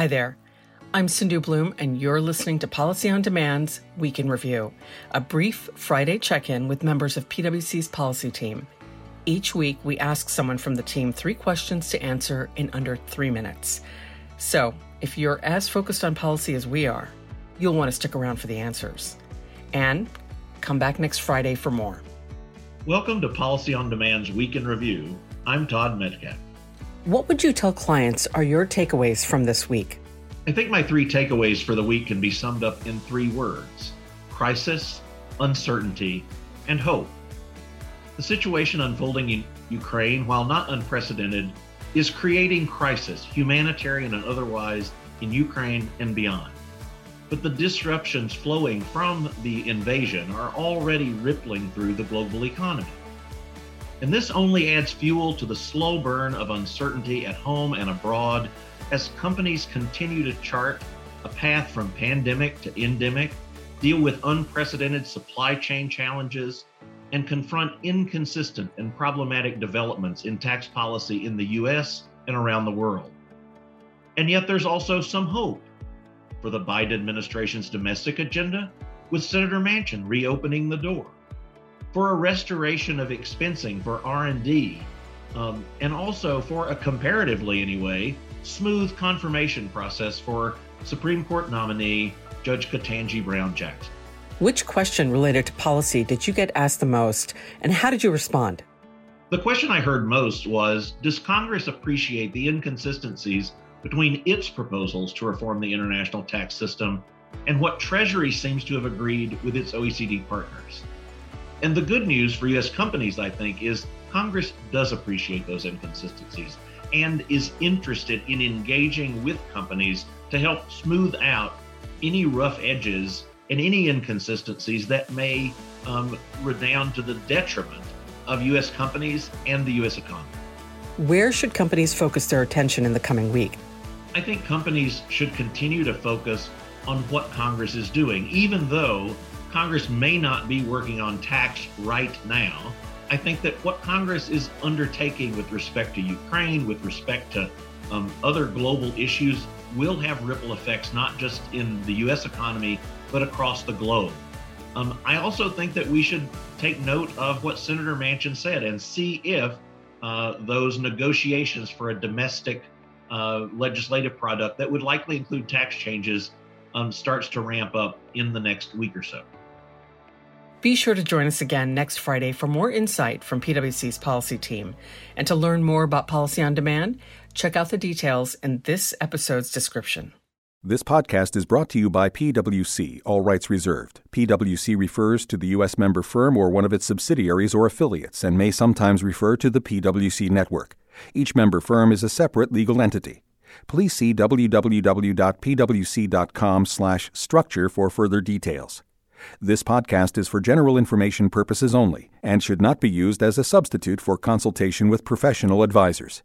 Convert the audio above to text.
Hi there. I'm Sindhu Bloom, and you're listening to Policy on Demand's Week in Review, a brief Friday check in with members of PwC's policy team. Each week, we ask someone from the team three questions to answer in under three minutes. So, if you're as focused on policy as we are, you'll want to stick around for the answers. And come back next Friday for more. Welcome to Policy on Demand's Week in Review. I'm Todd Metcalf. What would you tell clients are your takeaways from this week? I think my three takeaways for the week can be summed up in three words crisis, uncertainty, and hope. The situation unfolding in Ukraine, while not unprecedented, is creating crisis, humanitarian and otherwise, in Ukraine and beyond but the disruptions flowing from the invasion are already rippling through the global economy. And this only adds fuel to the slow burn of uncertainty at home and abroad as companies continue to chart a path from pandemic to endemic, deal with unprecedented supply chain challenges, and confront inconsistent and problematic developments in tax policy in the US and around the world. And yet, there's also some hope for the Biden administration's domestic agenda, with Senator Manchin reopening the door, for a restoration of expensing for R&D, um, and also for a comparatively, anyway, smooth confirmation process for Supreme Court nominee Judge Ketanji Brown Jackson. Which question related to policy did you get asked the most, and how did you respond? The question I heard most was Does Congress appreciate the inconsistencies between its proposals to reform the international tax system and what Treasury seems to have agreed with its OECD partners. And the good news for US companies, I think, is Congress does appreciate those inconsistencies and is interested in engaging with companies to help smooth out any rough edges and any inconsistencies that may um, redound to the detriment of US companies and the US economy. Where should companies focus their attention in the coming week? I think companies should continue to focus on what Congress is doing, even though Congress may not be working on tax right now. I think that what Congress is undertaking with respect to Ukraine, with respect to um, other global issues, will have ripple effects not just in the US economy, but across the globe. Um, I also think that we should take note of what Senator Manchin said and see if uh, those negotiations for a domestic uh, legislative product that would likely include tax changes um, starts to ramp up in the next week or so. Be sure to join us again next Friday for more insight from PwC's policy team. And to learn more about Policy on Demand, check out the details in this episode's description. This podcast is brought to you by PwC, all rights reserved. PwC refers to the U.S. member firm or one of its subsidiaries or affiliates and may sometimes refer to the PwC network. Each member firm is a separate legal entity. Please see www.pwc.com/structure for further details. This podcast is for general information purposes only and should not be used as a substitute for consultation with professional advisors.